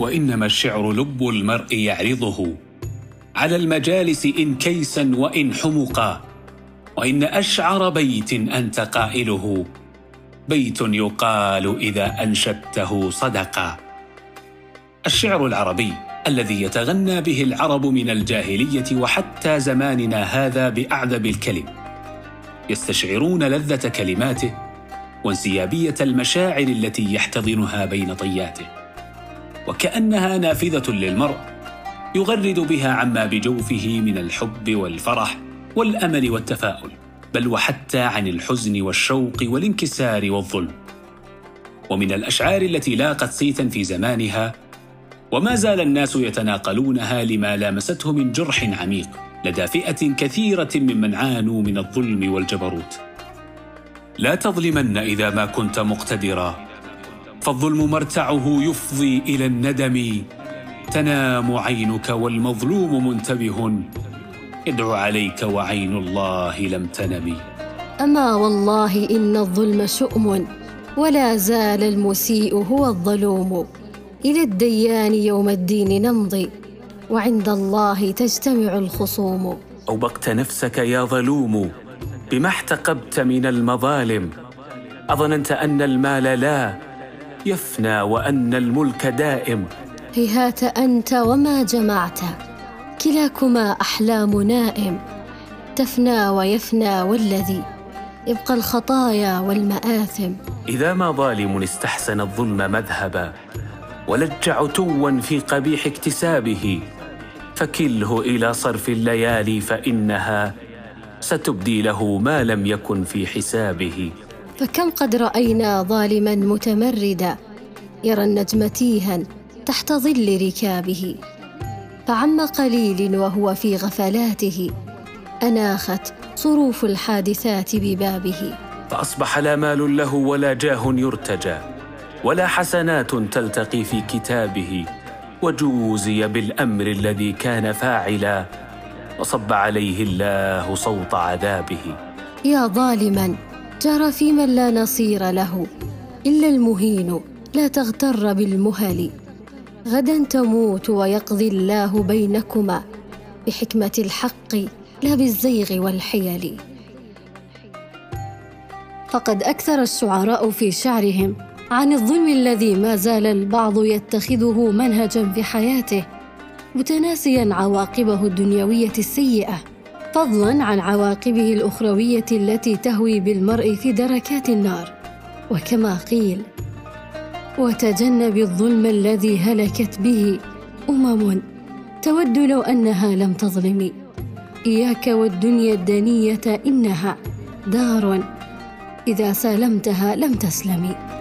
وإنما الشعر لب المرء يعرضه على المجالس إن كيسا وإن حمقا وإن أشعر بيت أنت قائله بيت يقال إذا أنشدته صدقا. الشعر العربي الذي يتغنى به العرب من الجاهلية وحتى زماننا هذا بأعذب الكلم يستشعرون لذة كلماته وانسيابية المشاعر التي يحتضنها بين طياته. وكأنها نافذة للمرء يغرد بها عما بجوفه من الحب والفرح والأمل والتفاؤل بل وحتى عن الحزن والشوق والانكسار والظلم. ومن الأشعار التي لاقت صيتا في زمانها وما زال الناس يتناقلونها لما لامسته من جرح عميق لدى فئة كثيرة ممن عانوا من الظلم والجبروت. لا تظلمن إذا ما كنت مقتدرا. فالظلم مرتعه يفضي إلى الندم. تنام عينك والمظلوم منتبه. يدعو عليك وعين الله لم تنم. أما والله إن الظلم شؤم ولا زال المسيء هو الظلوم. إلى الديان يوم الدين نمضي وعند الله تجتمع الخصوم. أوبقت نفسك يا ظلوم. بما احتقبت من المظالم. أظننت أن المال لا يفنى وأن الملك دائم. هيهات أنت وما جمعت. كلاكما أحلام نائم. تفنى ويفنى والذي. يبقى الخطايا والمآثم. إذا ما ظالم استحسن الظلم مذهبا. ولج عتوا في قبيح اكتسابه. فكله إلى صرف الليالي فإنها ستبدي له ما لم يكن في حسابه. فكم قد رأينا ظالما متمردا يرى النجم تيها تحت ظل ركابه. فعم قليل وهو في غفلاته أناخت صروف الحادثات ببابه. فأصبح لا مال له ولا جاه يرتجى ولا حسنات تلتقي في كتابه. وجوزي بالأمر الذي كان فاعلا وصب عليه الله صوت عذابه. يا ظالما جرى في من لا نصير له. إلا المهين لا تغتر بالمهل. غدا تموت ويقضي الله بينكما. بحكمة الحق لا بالزيغ والحيل. فقد أكثر الشعراء في شعرهم عن الظلم الذي ما زال البعض يتخذه منهجا في حياته. متناسيا عواقبه الدنيوية السيئة فضلا عن عواقبه الأخروية التي تهوي بالمرء في دركات النار. وكما قيل وتجنب الظلم الذي هلكت به أمم تود لو أنها لم تظلم. إياك والدنيا الدنية إنها دار إذا سالمتها لم تسلمي